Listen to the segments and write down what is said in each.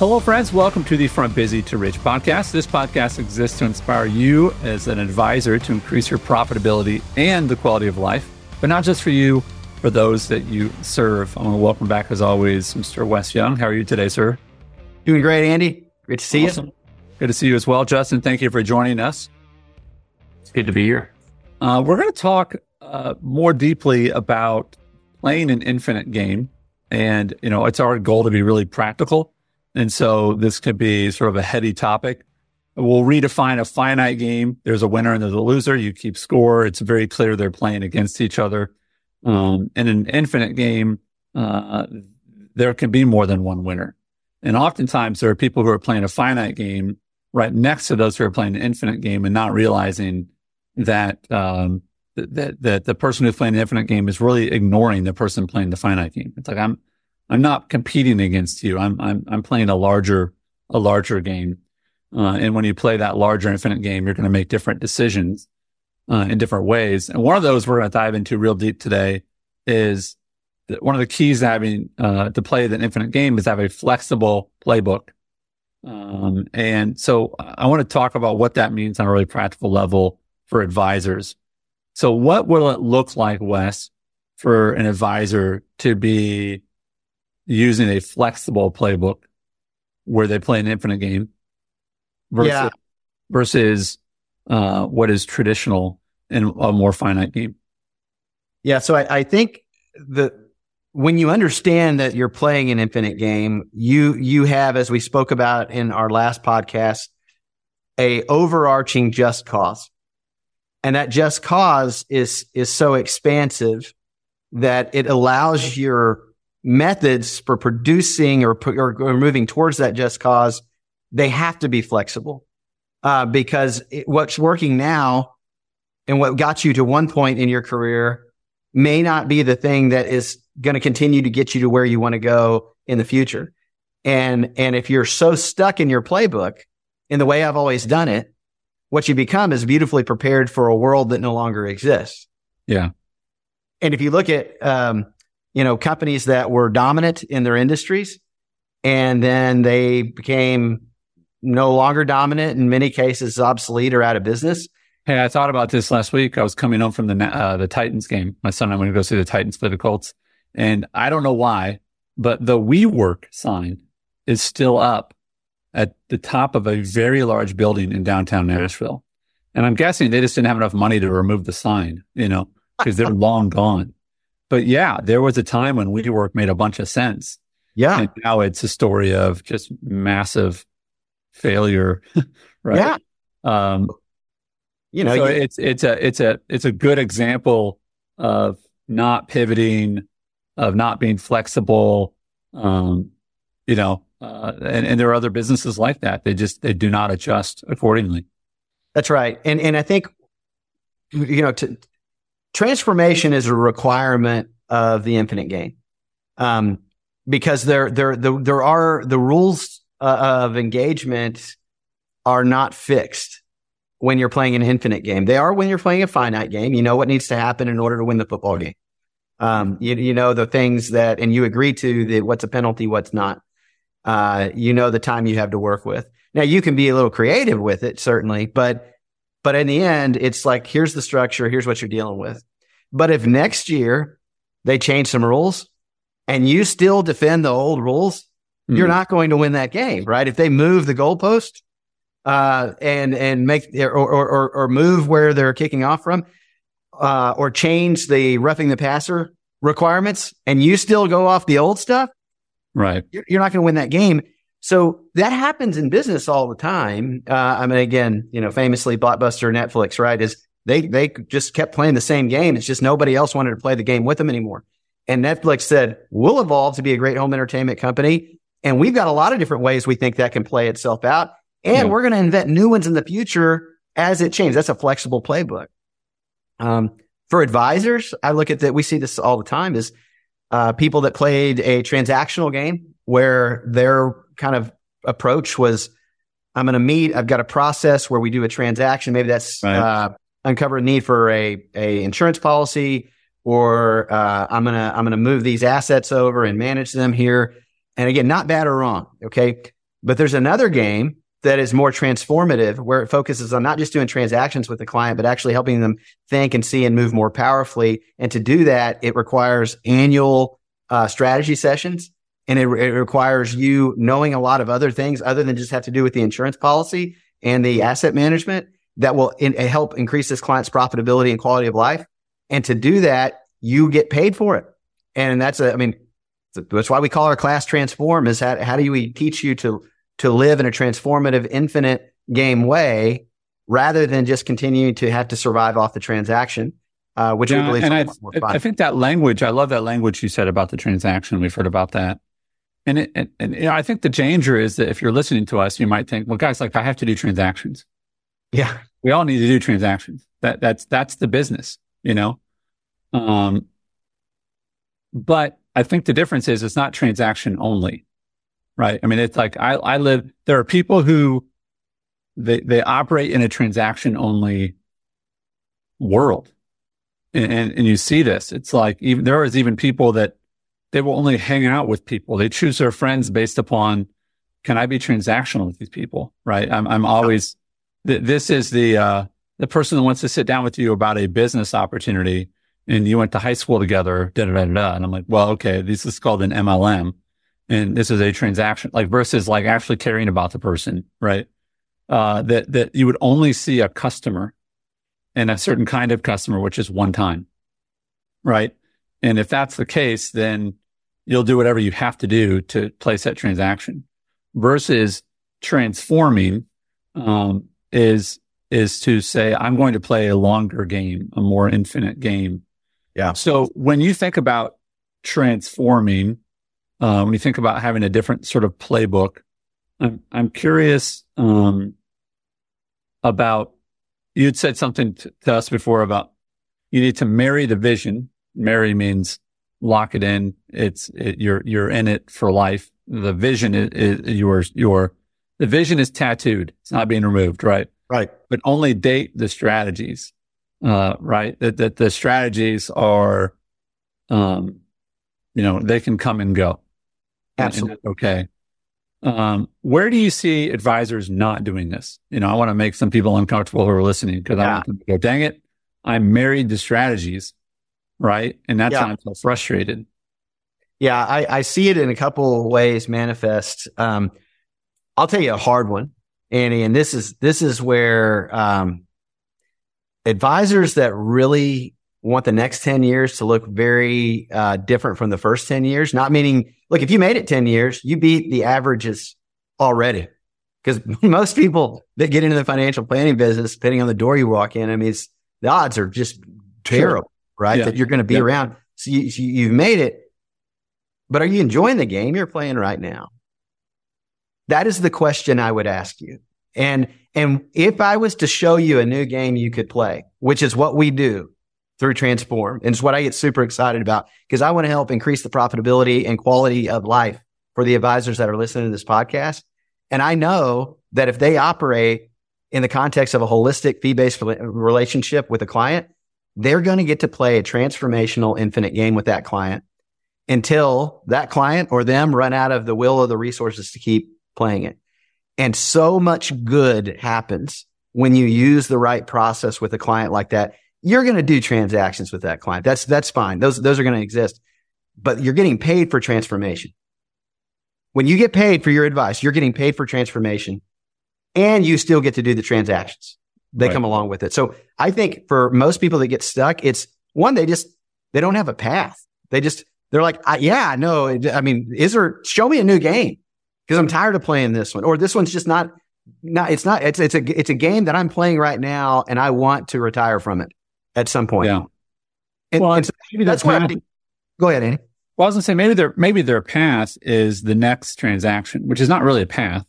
Hello, friends. Welcome to the From Busy to Rich podcast. This podcast exists to inspire you as an advisor to increase your profitability and the quality of life, but not just for you, for those that you serve. I want to welcome back, as always, Mr. Wes Young. How are you today, sir? Doing great, Andy. Great to see awesome. you. Good to see you as well, Justin. Thank you for joining us. It's good to be here. Uh, we're going to talk uh, more deeply about playing an infinite game. And, you know, it's our goal to be really practical and so this could be sort of a heady topic. We'll redefine a finite game. There's a winner and there's a loser. You keep score. It's very clear they're playing against each other. Um, in an infinite game, uh, there can be more than one winner. And oftentimes there are people who are playing a finite game right next to those who are playing an infinite game and not realizing that, um, that, that the person who's playing the infinite game is really ignoring the person playing the finite game. It's like, I'm, I'm not competing against you. I'm I'm I'm playing a larger a larger game. Uh, and when you play that larger infinite game, you're going to make different decisions uh, in different ways. And one of those we're going to dive into real deep today is that one of the keys to having uh, to play the infinite game is have a flexible playbook. Um, and so I want to talk about what that means on a really practical level for advisors. So what will it look like, Wes, for an advisor to be using a flexible playbook where they play an infinite game versus, yeah. versus uh, what is traditional in a more finite game. Yeah. So I, I think that when you understand that you're playing an infinite game, you, you have, as we spoke about in our last podcast, a overarching just cause. And that just cause is, is so expansive that it allows your methods for producing or, or, or moving towards that just cause, they have to be flexible. Uh, because it, what's working now and what got you to one point in your career may not be the thing that is going to continue to get you to where you want to go in the future. And, and if you're so stuck in your playbook in the way I've always done it, what you become is beautifully prepared for a world that no longer exists. Yeah. And if you look at, um, you know, companies that were dominant in their industries and then they became no longer dominant in many cases obsolete or out of business. Hey, I thought about this last week. I was coming home from the uh, the Titans game. My son and I went to go see the Titans play the Colts, and I don't know why, but the WeWork sign is still up at the top of a very large building in downtown Nashville, and I'm guessing they just didn't have enough money to remove the sign, you know, because they're long gone. But yeah, there was a time when WeWork made a bunch of sense. Yeah. And now it's a story of just massive failure. right. Yeah. Um, you know, so you, it's, it's a, it's a, it's a good example of not pivoting, of not being flexible. Um, you know, uh, and, and there are other businesses like that. They just, they do not adjust accordingly. That's right. And, and I think, you know, to, transformation is a requirement of the infinite game. Um, because there, there, the, there are the rules uh, of engagement are not fixed when you're playing an infinite game. They are when you're playing a finite game. You know what needs to happen in order to win the football game. Um, you, you know the things that, and you agree to the, what's a penalty, what's not. Uh, you know the time you have to work with. Now you can be a little creative with it, certainly, but but in the end, it's like, here's the structure. Here's what you're dealing with. But if next year they change some rules and you still defend the old rules, mm. you're not going to win that game, right? If they move the goalpost, uh, and, and make, or, or, or move where they're kicking off from, uh, or change the roughing the passer requirements and you still go off the old stuff, right? You're, you're not going to win that game. So that happens in business all the time. Uh, I mean, again, you know, famously Blockbuster, Netflix, right? Is they they just kept playing the same game. It's just nobody else wanted to play the game with them anymore. And Netflix said, "We'll evolve to be a great home entertainment company, and we've got a lot of different ways we think that can play itself out, and yeah. we're going to invent new ones in the future as it changes." That's a flexible playbook. Um, for advisors, I look at that. We see this all the time. Is uh, people that played a transactional game where their kind of approach was, I'm going to meet, I've got a process where we do a transaction. Maybe that's right. uh, uncover a need for a, a insurance policy or uh, I'm going to, I'm going to move these assets over and manage them here. And again, not bad or wrong. Okay. But there's another game that is more transformative where it focuses on not just doing transactions with the client, but actually helping them think and see and move more powerfully. And to do that, it requires annual uh, strategy sessions and it, it, requires you knowing a lot of other things other than just have to do with the insurance policy and the asset management that will in, help increase this client's profitability and quality of life. And to do that, you get paid for it. And that's a, I mean, that's why we call our class transform is how, how do we teach you to to live in a transformative, infinite game way rather than just continuing to have to survive off the transaction. Uh, which yeah, we believe and I, I, think that language, I love that language you said about the transaction. We've heard about that. And, it, and, and you know, I think the danger is that if you're listening to us, you might think, well, guys, like I have to do transactions. Yeah. We all need to do transactions. That, that's, that's the business, you know? Um, but I think the difference is it's not transaction only right? I mean, it's like I, I live, there are people who they, they operate in a transaction only world. And, and, and you see this. It's like even there is even people that they will only hang out with people. They choose their friends based upon, can I be transactional with these people? Right. I'm, I'm always, th- this is the, uh, the person that wants to sit down with you about a business opportunity and you went to high school together, da da da da. And I'm like, well, okay, this is called an MLM and this is a transaction, like versus like actually caring about the person, right? Uh, that, that you would only see a customer and a certain kind of customer, which is one time, right? And if that's the case, then you'll do whatever you have to do to place that transaction versus transforming, um, is, is to say, I'm going to play a longer game, a more infinite game. Yeah. So when you think about transforming, uh, when you think about having a different sort of playbook, I'm I'm curious um, about. You'd said something to, to us before about you need to marry the vision. Marry means lock it in. It's it, you're you're in it for life. The vision is, is your your the vision is tattooed. It's not being removed, right? Right. But only date the strategies, uh, right? That that the strategies are, um, you know, they can come and go. Absolutely. okay. Um, where do you see advisors not doing this? You know, I want to make some people uncomfortable who are listening because yeah. I want them to go, dang it, I'm married to strategies, right? And that's yeah. why I'm so frustrated. Yeah, I, I see it in a couple of ways manifest. Um, I'll tell you a hard one, Andy, and this is this is where um, advisors that really want the next 10 years to look very uh, different from the first 10 years. Not meaning, look, if you made it 10 years, you beat the averages already. Because most people that get into the financial planning business, depending on the door you walk in, I mean, the odds are just terrible. Right? Yeah. That you're going to be yeah. around. So you, you've made it, but are you enjoying the game you're playing right now? That is the question I would ask you. And, and if I was to show you a new game you could play, which is what we do, through Transform. And it's what I get super excited about because I want to help increase the profitability and quality of life for the advisors that are listening to this podcast. And I know that if they operate in the context of a holistic fee based relationship with a client, they're going to get to play a transformational infinite game with that client until that client or them run out of the will of the resources to keep playing it. And so much good happens when you use the right process with a client like that you're going to do transactions with that client. That's, that's fine. Those, those are going to exist, but you're getting paid for transformation. When you get paid for your advice, you're getting paid for transformation and you still get to do the transactions. They right. come along with it. So I think for most people that get stuck, it's one, they just, they don't have a path. They just, they're like, I, yeah, no, I mean, is there, show me a new game because I'm tired of playing this one or this one's just not, not, it's not, it's, it's a, it's a game that I'm playing right now and I want to retire from it at some point. Yeah. And, well, and so maybe that's why. Go ahead, Andy. Well, I was gonna say maybe their maybe their path is the next transaction, which is not really a path,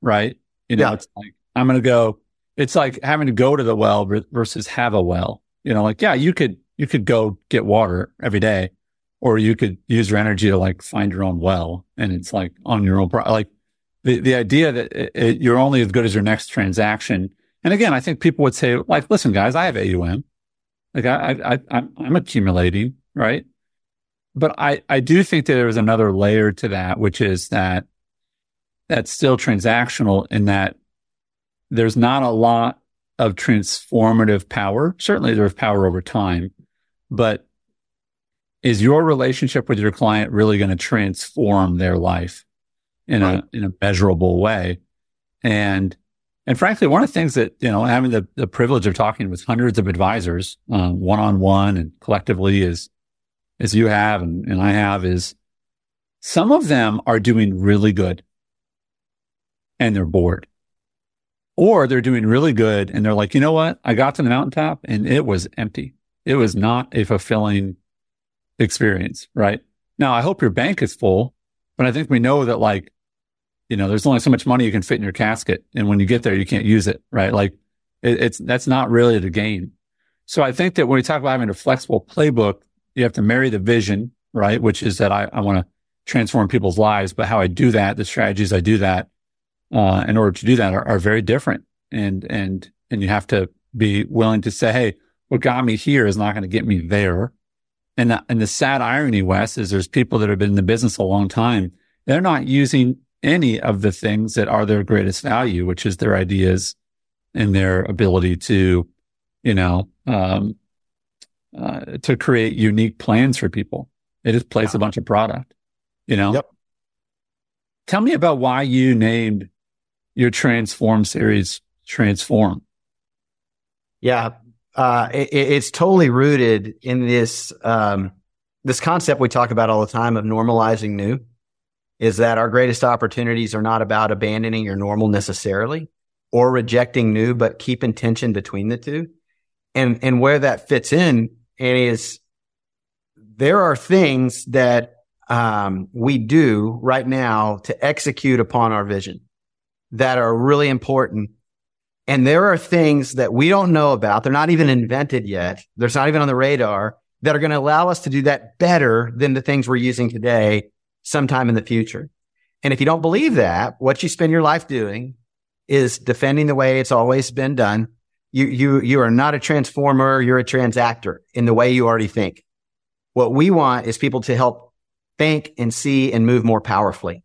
right? You know, yeah. it's like I'm gonna go. It's like having to go to the well versus have a well. You know, like yeah, you could you could go get water every day, or you could use your energy to like find your own well, and it's like on your own. Pro- like the the idea that it, it, you're only as good as your next transaction. And again, I think people would say, like, listen, guys, I have AUM. Like I, I, I I'm accumulating, right? But I, I do think that there's another layer to that, which is that that's still transactional in that there's not a lot of transformative power. Certainly there's power over time, but is your relationship with your client really going to transform their life in right. a, in a measurable way? And, and frankly, one of the things that, you know, having the, the privilege of talking with hundreds of advisors, one on one and collectively is, as you have and, and I have is some of them are doing really good and they're bored. Or they're doing really good and they're like, you know what? I got to the mountaintop and it was empty. It was not a fulfilling experience, right? Now, I hope your bank is full, but I think we know that like, you know, there's only so much money you can fit in your casket. And when you get there, you can't use it, right? Like it, it's, that's not really the game. So I think that when we talk about having a flexible playbook, you have to marry the vision, right? Which is that I, I want to transform people's lives, but how I do that, the strategies I do that, uh, in order to do that are, are very different. And, and, and you have to be willing to say, Hey, what got me here is not going to get me there. And the, and the sad irony, Wes, is there's people that have been in the business a long time. They're not using any of the things that are their greatest value, which is their ideas and their ability to, you know, um, uh, to create unique plans for people. It just plays a bunch of product, you know? Yep. Tell me about why you named your transform series transform. Yeah. Uh, it, it's totally rooted in this, um, this concept we talk about all the time of normalizing new is that our greatest opportunities are not about abandoning your normal necessarily or rejecting new, but keep intention between the two. And, and where that fits in is there are things that um, we do right now to execute upon our vision that are really important. And there are things that we don't know about. They're not even invented yet. They're not even on the radar that are going to allow us to do that better than the things we're using today sometime in the future. And if you don't believe that, what you spend your life doing is defending the way it's always been done. You, you, you are not a transformer. You're a transactor in the way you already think. What we want is people to help think and see and move more powerfully.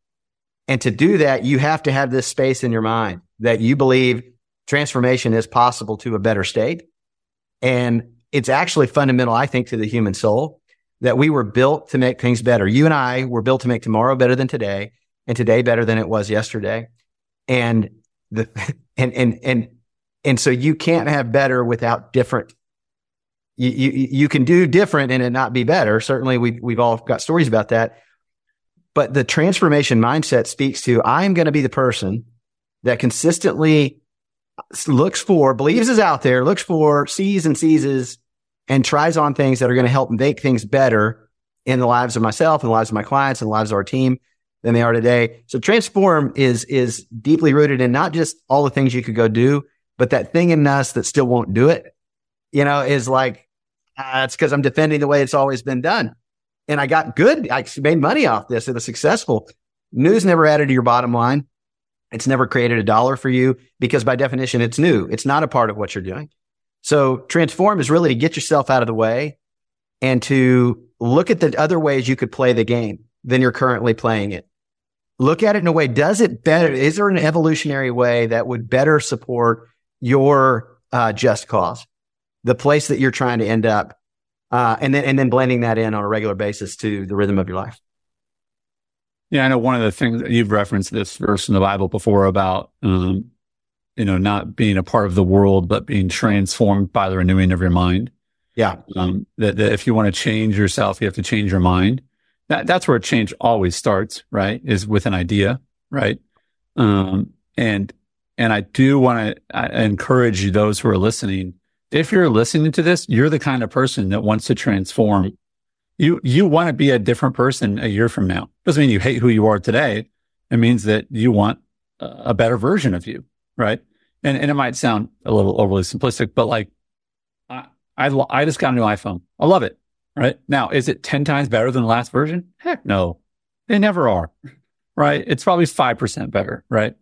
And to do that, you have to have this space in your mind that you believe transformation is possible to a better state. And it's actually fundamental, I think, to the human soul that we were built to make things better. You and I were built to make tomorrow better than today and today better than it was yesterday. And the, and, and, and, and so you can't have better without different. You, you, you can do different and it not be better. Certainly we've, we've all got stories about that. But the transformation mindset speaks to I'm going to be the person that consistently looks for, believes is out there, looks for, sees and seizes and tries on things that are going to help make things better in the lives of myself and the lives of my clients and the lives of our team than they are today. So transform is, is deeply rooted in not just all the things you could go do, but that thing in us that still won't do it, you know, is like, uh, it's because I'm defending the way it's always been done and I got good. I made money off this. It was successful. News never added to your bottom line. It's never created a dollar for you because by definition, it's new. It's not a part of what you're doing. So transform is really to get yourself out of the way and to look at the other ways you could play the game than you're currently playing it. Look at it in a way. Does it better? Is there an evolutionary way that would better support your uh, just cause, the place that you're trying to end up? Uh, and then and then blending that in on a regular basis to the rhythm of your life. Yeah, I know one of the things that you've referenced this verse in the Bible before about um, you know not being a part of the world but being transformed by the renewing of your mind. Yeah, um, that, that if you want to change yourself, you have to change your mind. That that's where change always starts, right? Is with an idea, right? Um, and and I do want to encourage those who are listening if you're listening to this, you're the kind of person that wants to transform. You, you want to be a different person a year from now. Doesn't mean you hate who you are today. It means that you want a better version of you. Right. And, and it might sound a little overly simplistic, but like I, I, I just got a new iPhone. I love it. Right now, is it 10 times better than the last version? Heck no, they never are. Right. It's probably 5% better. Right.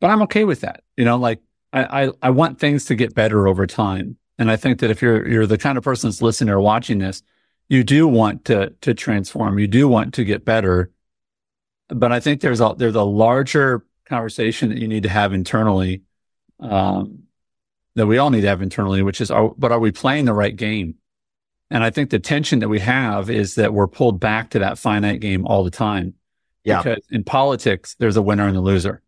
But I'm okay with that. You know, like I, I, I want things to get better over time. And I think that if you're, you're the kind of person that's listening or watching this, you do want to, to transform. You do want to get better. But I think there's a, there's a larger conversation that you need to have internally, um, that we all need to have internally, which is, are, but are we playing the right game? And I think the tension that we have is that we're pulled back to that finite game all the time. Yeah. Because in politics, there's a winner and a loser,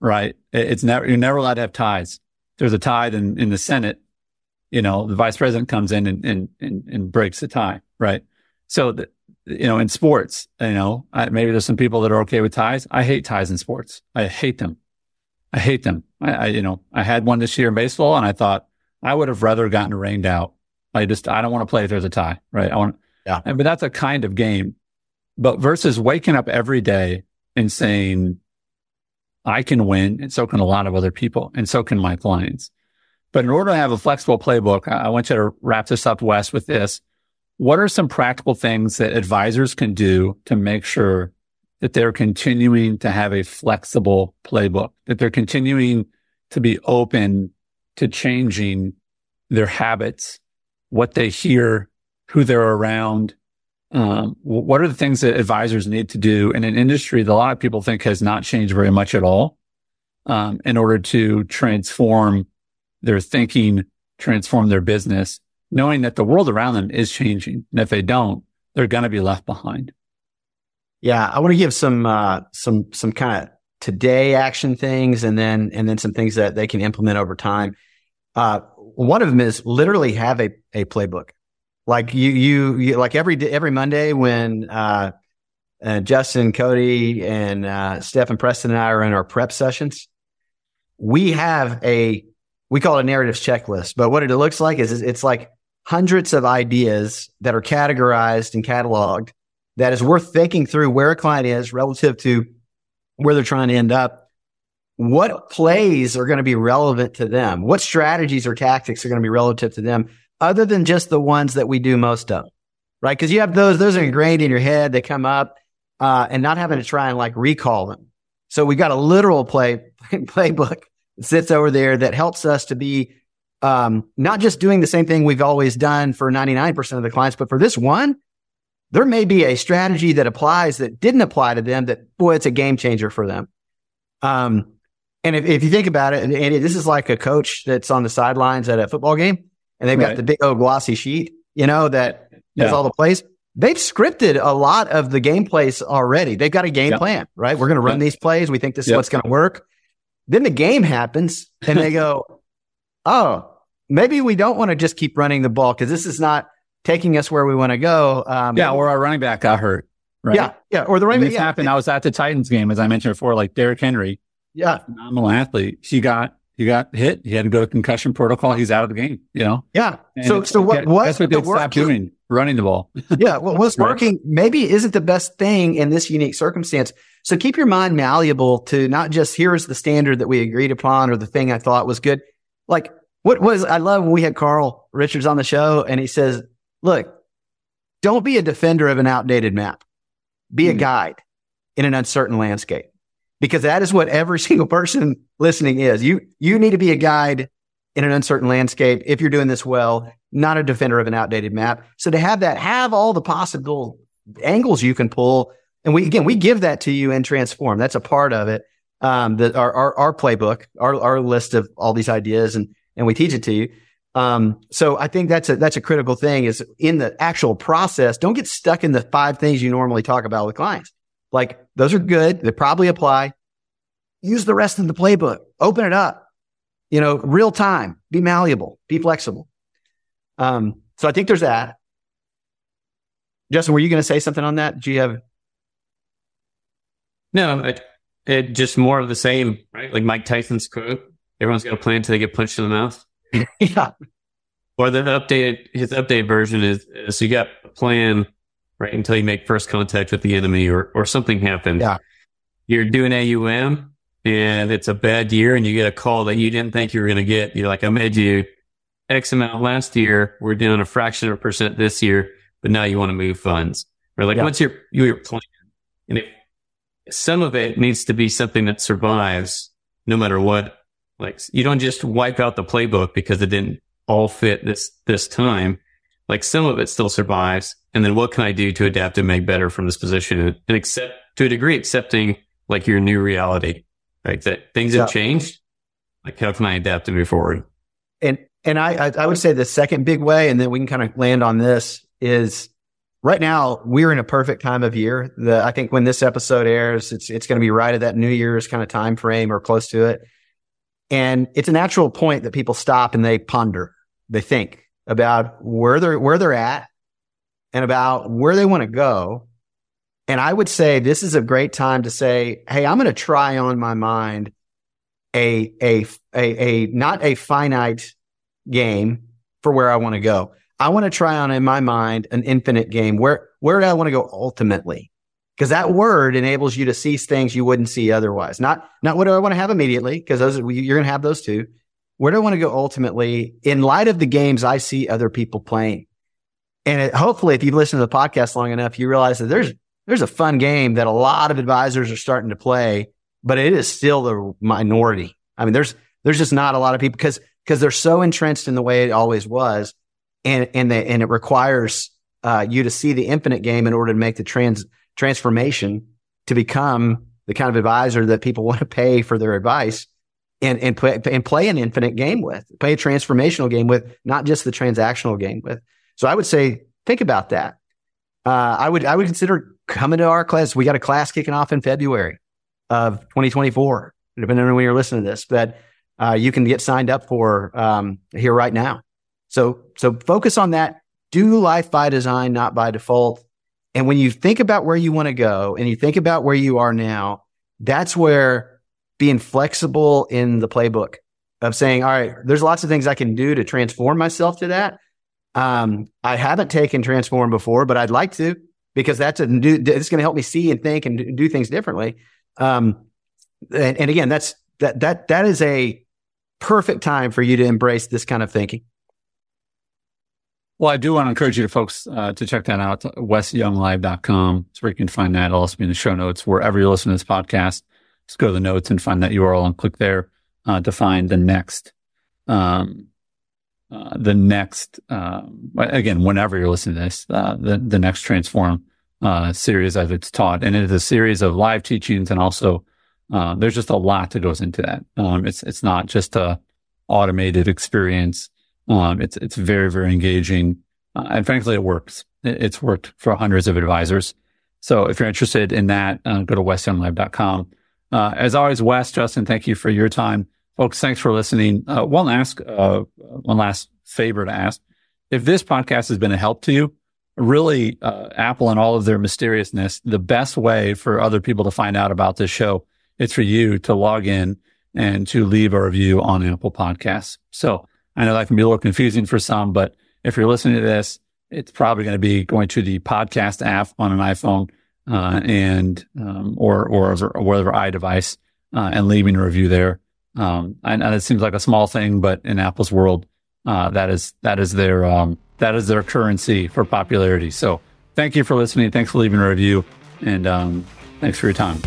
right? It's never, you're never allowed to have ties. There's a tie in, in the Senate, you know, the vice president comes in and, and, and, and breaks the tie, right? So, the, you know, in sports, you know, I, maybe there's some people that are okay with ties. I hate ties in sports. I hate them. I hate them. I, I, you know, I had one this year in baseball and I thought I would have rather gotten rained out. I just, I don't want to play if there's a tie, right? I want, yeah. but that's a kind of game. But versus waking up every day and saying, I can win and so can a lot of other people and so can my clients. But in order to have a flexible playbook, I want you to wrap this up, Wes, with this. What are some practical things that advisors can do to make sure that they're continuing to have a flexible playbook, that they're continuing to be open to changing their habits, what they hear, who they're around, um, what are the things that advisors need to do in an industry that a lot of people think has not changed very much at all um, in order to transform their thinking, transform their business, knowing that the world around them is changing. And if they don't, they're going to be left behind. Yeah. I want to give some, uh, some, some kind of today action things and then, and then some things that they can implement over time. Uh, one of them is literally have a, a playbook. Like you, you, you like every every Monday when uh, uh, Justin, Cody, and uh, Steph and Preston and I are in our prep sessions, we have a we call it a narratives checklist. But what it looks like is it's like hundreds of ideas that are categorized and cataloged that is worth thinking through where a client is relative to where they're trying to end up. What plays are going to be relevant to them? What strategies or tactics are going to be relative to them? other than just the ones that we do most of, right? Because you have those, those are ingrained in your head. They come up, uh, and not having to try and like recall them. So we got a literal play playbook sits over there that helps us to be, um, not just doing the same thing we've always done for 99% of the clients, but for this one, there may be a strategy that applies that didn't apply to them that boy, it's a game changer for them. Um, and if, if you think about it, and, and this is like a coach that's on the sidelines at a football game and they've right. got the big old glossy sheet, you know, that yeah. has all the plays. They've scripted a lot of the game plays already. They've got a game yep. plan, right? We're going to run yep. these plays. We think this is what's going to work. Then the game happens and they go, Oh, maybe we don't want to just keep running the ball because this is not taking us where we want to go. Um, yeah. Or our running back got hurt. Right. Yeah. Yeah. Or the running back. This yeah. happened. I was at the Titans game, as I mentioned before, like Derrick Henry. Yeah. Phenomenal athlete. He got he got hit. He had to go to concussion protocol. He's out of the game. You know. Yeah. And so so what? What? That's what they stopped doing. Running the ball. yeah. Well, what's working maybe isn't the best thing in this unique circumstance. So keep your mind malleable to not just here's the standard that we agreed upon or the thing I thought was good. Like what was I love when we had Carl Richards on the show and he says, "Look, don't be a defender of an outdated map. Be a hmm. guide in an uncertain landscape." because that is what every single person listening is. You, you need to be a guide in an uncertain landscape if you're doing this well, not a defender of an outdated map. So to have that, have all the possible angles you can pull. And we, again, we give that to you and transform. That's a part of it. Um, that our, our, our playbook, our, our list of all these ideas and, and we teach it to you. Um, so I think that's a, that's a critical thing is in the actual process. Don't get stuck in the five things you normally talk about with clients. Like those are good. They probably apply. Use the rest in the playbook. Open it up. You know, real time. Be malleable. Be flexible. Um, so I think there's that. Justin, were you going to say something on that? Do you have? No, it, it just more of the same, right? Like Mike Tyson's quote: "Everyone's got a plan until they get punched in the mouth." yeah. Or the updated, his updated version is, so you got a plan right? Until you make first contact with the enemy or, or something happens. Yeah. You're doing AUM and it's a bad year and you get a call that you didn't think you were going to get. You're like, I made you X amount last year. We're doing a fraction of a percent this year, but now you want to move funds. Or like, yeah. what's your, your plan? And if some of it needs to be something that survives no matter what. Like you don't just wipe out the playbook because it didn't all fit this, this time. Like some of it still survives. And then what can I do to adapt and make better from this position and accept to a degree, accepting like your new reality. Right. That things have changed. Like how can I adapt to move forward? And and I I would say the second big way, and then we can kind of land on this is right now we're in a perfect time of year. The I think when this episode airs, it's it's going to be right at that New Year's kind of time frame or close to it. And it's a natural point that people stop and they ponder, they think about where they're where they're at and about where they want to go. And I would say this is a great time to say, Hey, I'm going to try on my mind a, a, a, a, not a finite game for where I want to go. I want to try on in my mind an infinite game. Where, where do I want to go ultimately? Because that word enables you to see things you wouldn't see otherwise. Not, not what do I want to have immediately? Because those, you're going to have those too. Where do I want to go ultimately in light of the games I see other people playing? And it, hopefully, if you've listened to the podcast long enough, you realize that there's, there's a fun game that a lot of advisors are starting to play, but it is still the minority. I mean, there's, there's just not a lot of people because, because they're so entrenched in the way it always was. And, and they, and it requires, uh, you to see the infinite game in order to make the trans transformation to become the kind of advisor that people want to pay for their advice and, and play, and play an infinite game with, play a transformational game with, not just the transactional game with. So I would say, think about that. Uh, I would, I would consider coming to our class. We got a class kicking off in February of 2024, depending on when you're listening to this, but, uh, you can get signed up for, um, here right now. So, so focus on that. Do life by design, not by default. And when you think about where you want to go and you think about where you are now, that's where being flexible in the playbook of saying, all right, there's lots of things I can do to transform myself to that. Um, I haven't taken transform before, but I'd like to because that's a new, it's going to help me see and think and do things differently. Um, and, and again, that's, that, that, that is a perfect time for you to embrace this kind of thinking. Well, I do want to encourage you to folks uh, to check that out, wesyounglive.com. It's where you can find that. It'll also be in the show notes wherever you listen to this podcast. Just go to the notes and find that URL and click there uh, to find the next um, uh, the next, uh, again, whenever you're listening to this, uh, the, the next transform, uh, series as it's taught. And it is a series of live teachings and also, uh, there's just a lot that goes into that. Um, it's, it's not just a automated experience. Um, it's, it's very, very engaging. and frankly, it works. It, it's worked for hundreds of advisors. So if you're interested in that, go to wesyounglive.com. as always, Wes, Justin, thank you for your time. Folks, thanks for listening. Uh, one last, uh, one last favor to ask. If this podcast has been a help to you, really, uh, Apple and all of their mysteriousness, the best way for other people to find out about this show is for you to log in and to leave a review on Apple Podcasts. So I know that can be a little confusing for some, but if you're listening to this, it's probably going to be going to the podcast app on an iPhone, uh, and, um, or, or, whatever iDevice, uh, and leaving a review there. Um, it seems like a small thing, but in Apple's world, uh, that is that is their um, that is their currency for popularity. So, thank you for listening. Thanks for leaving a review, and um, thanks for your time.